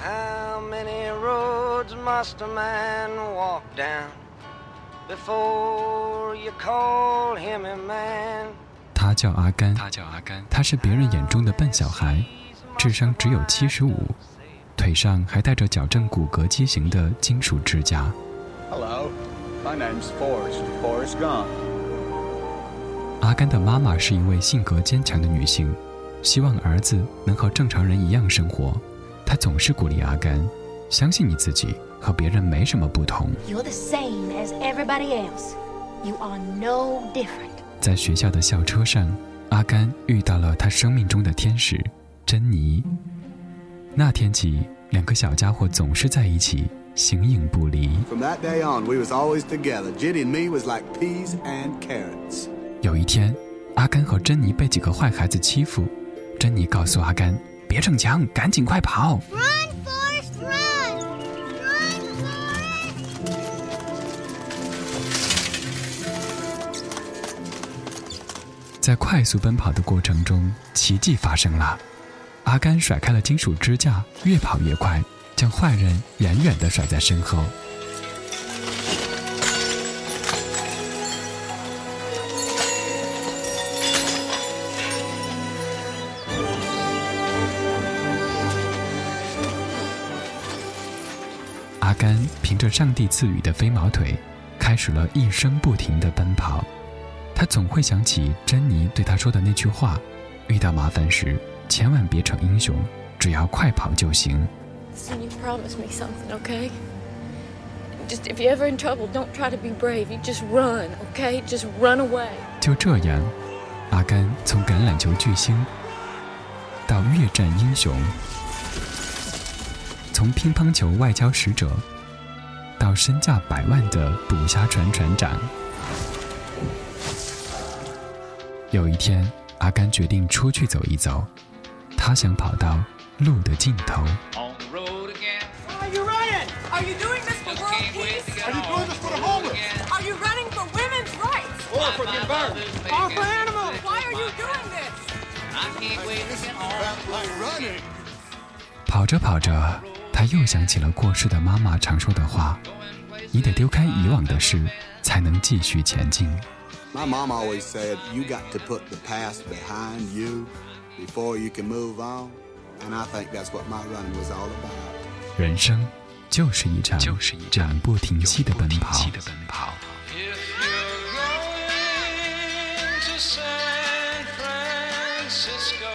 How many roads must a man walk down before you call him a man? 他叫阿甘，他叫阿甘，他是别人眼中的笨小孩，智商只有七十五，腿上还带着矫正骨骼畸形的金属支架。Hello, my name's Forrest. Forrest Gump. 阿甘的妈妈是一位性格坚强的女性，希望儿子能和正常人一样生活。她总是鼓励阿甘，相信你自己，和别人没什么不同。You're the same as everybody else. You are no different. 在学校的校车上，阿甘遇到了他生命中的天使珍妮。那天起，两个小家伙总是在一起，形影不离。From that day on, we was always together. And me was like peas and carrots. 有一天，阿甘和珍妮被几个坏孩子欺负，珍妮告诉阿甘：“别逞强，赶紧快跑！” Run, Forrest, run! Run, Forrest! 在快速奔跑的过程中，奇迹发生了。阿甘甩开了金属支架，越跑越快，将坏人远远地甩在身后。阿甘凭着上帝赐予的飞毛腿，开始了一生不停的奔跑。他总会想起珍妮对他说的那句话：“遇到麻烦时，千万别逞英雄，只要快跑就行。Listen, you promise me something, okay? Just if you're ever in trouble, don't try to be brave. You just run, okay? Just run away. ”就这样，阿甘从橄榄球巨星到越战英雄，从乒乓球外交使者到身价百万的捕虾船船长。有一天，阿甘决定出去走一走，他想跑到路的尽头。On the road again. Are you running? Are you doing this for world can't wait to peace? Are you doing this for the homeless? again. Are you running for women's rights? Or for the environment? mother's Or making for animals? Why are you doing this? I can't wait to get home. Like running. 跑着跑着，他又想起了过世的妈妈常说的话：“你得丢开以往的事，才能继续前进。My mom always said, you got to put the past behind you before you can move on. And I think that's what my running was all about. 人生就是一场就是一场不停息的奔跑。If you're going to San Francisco,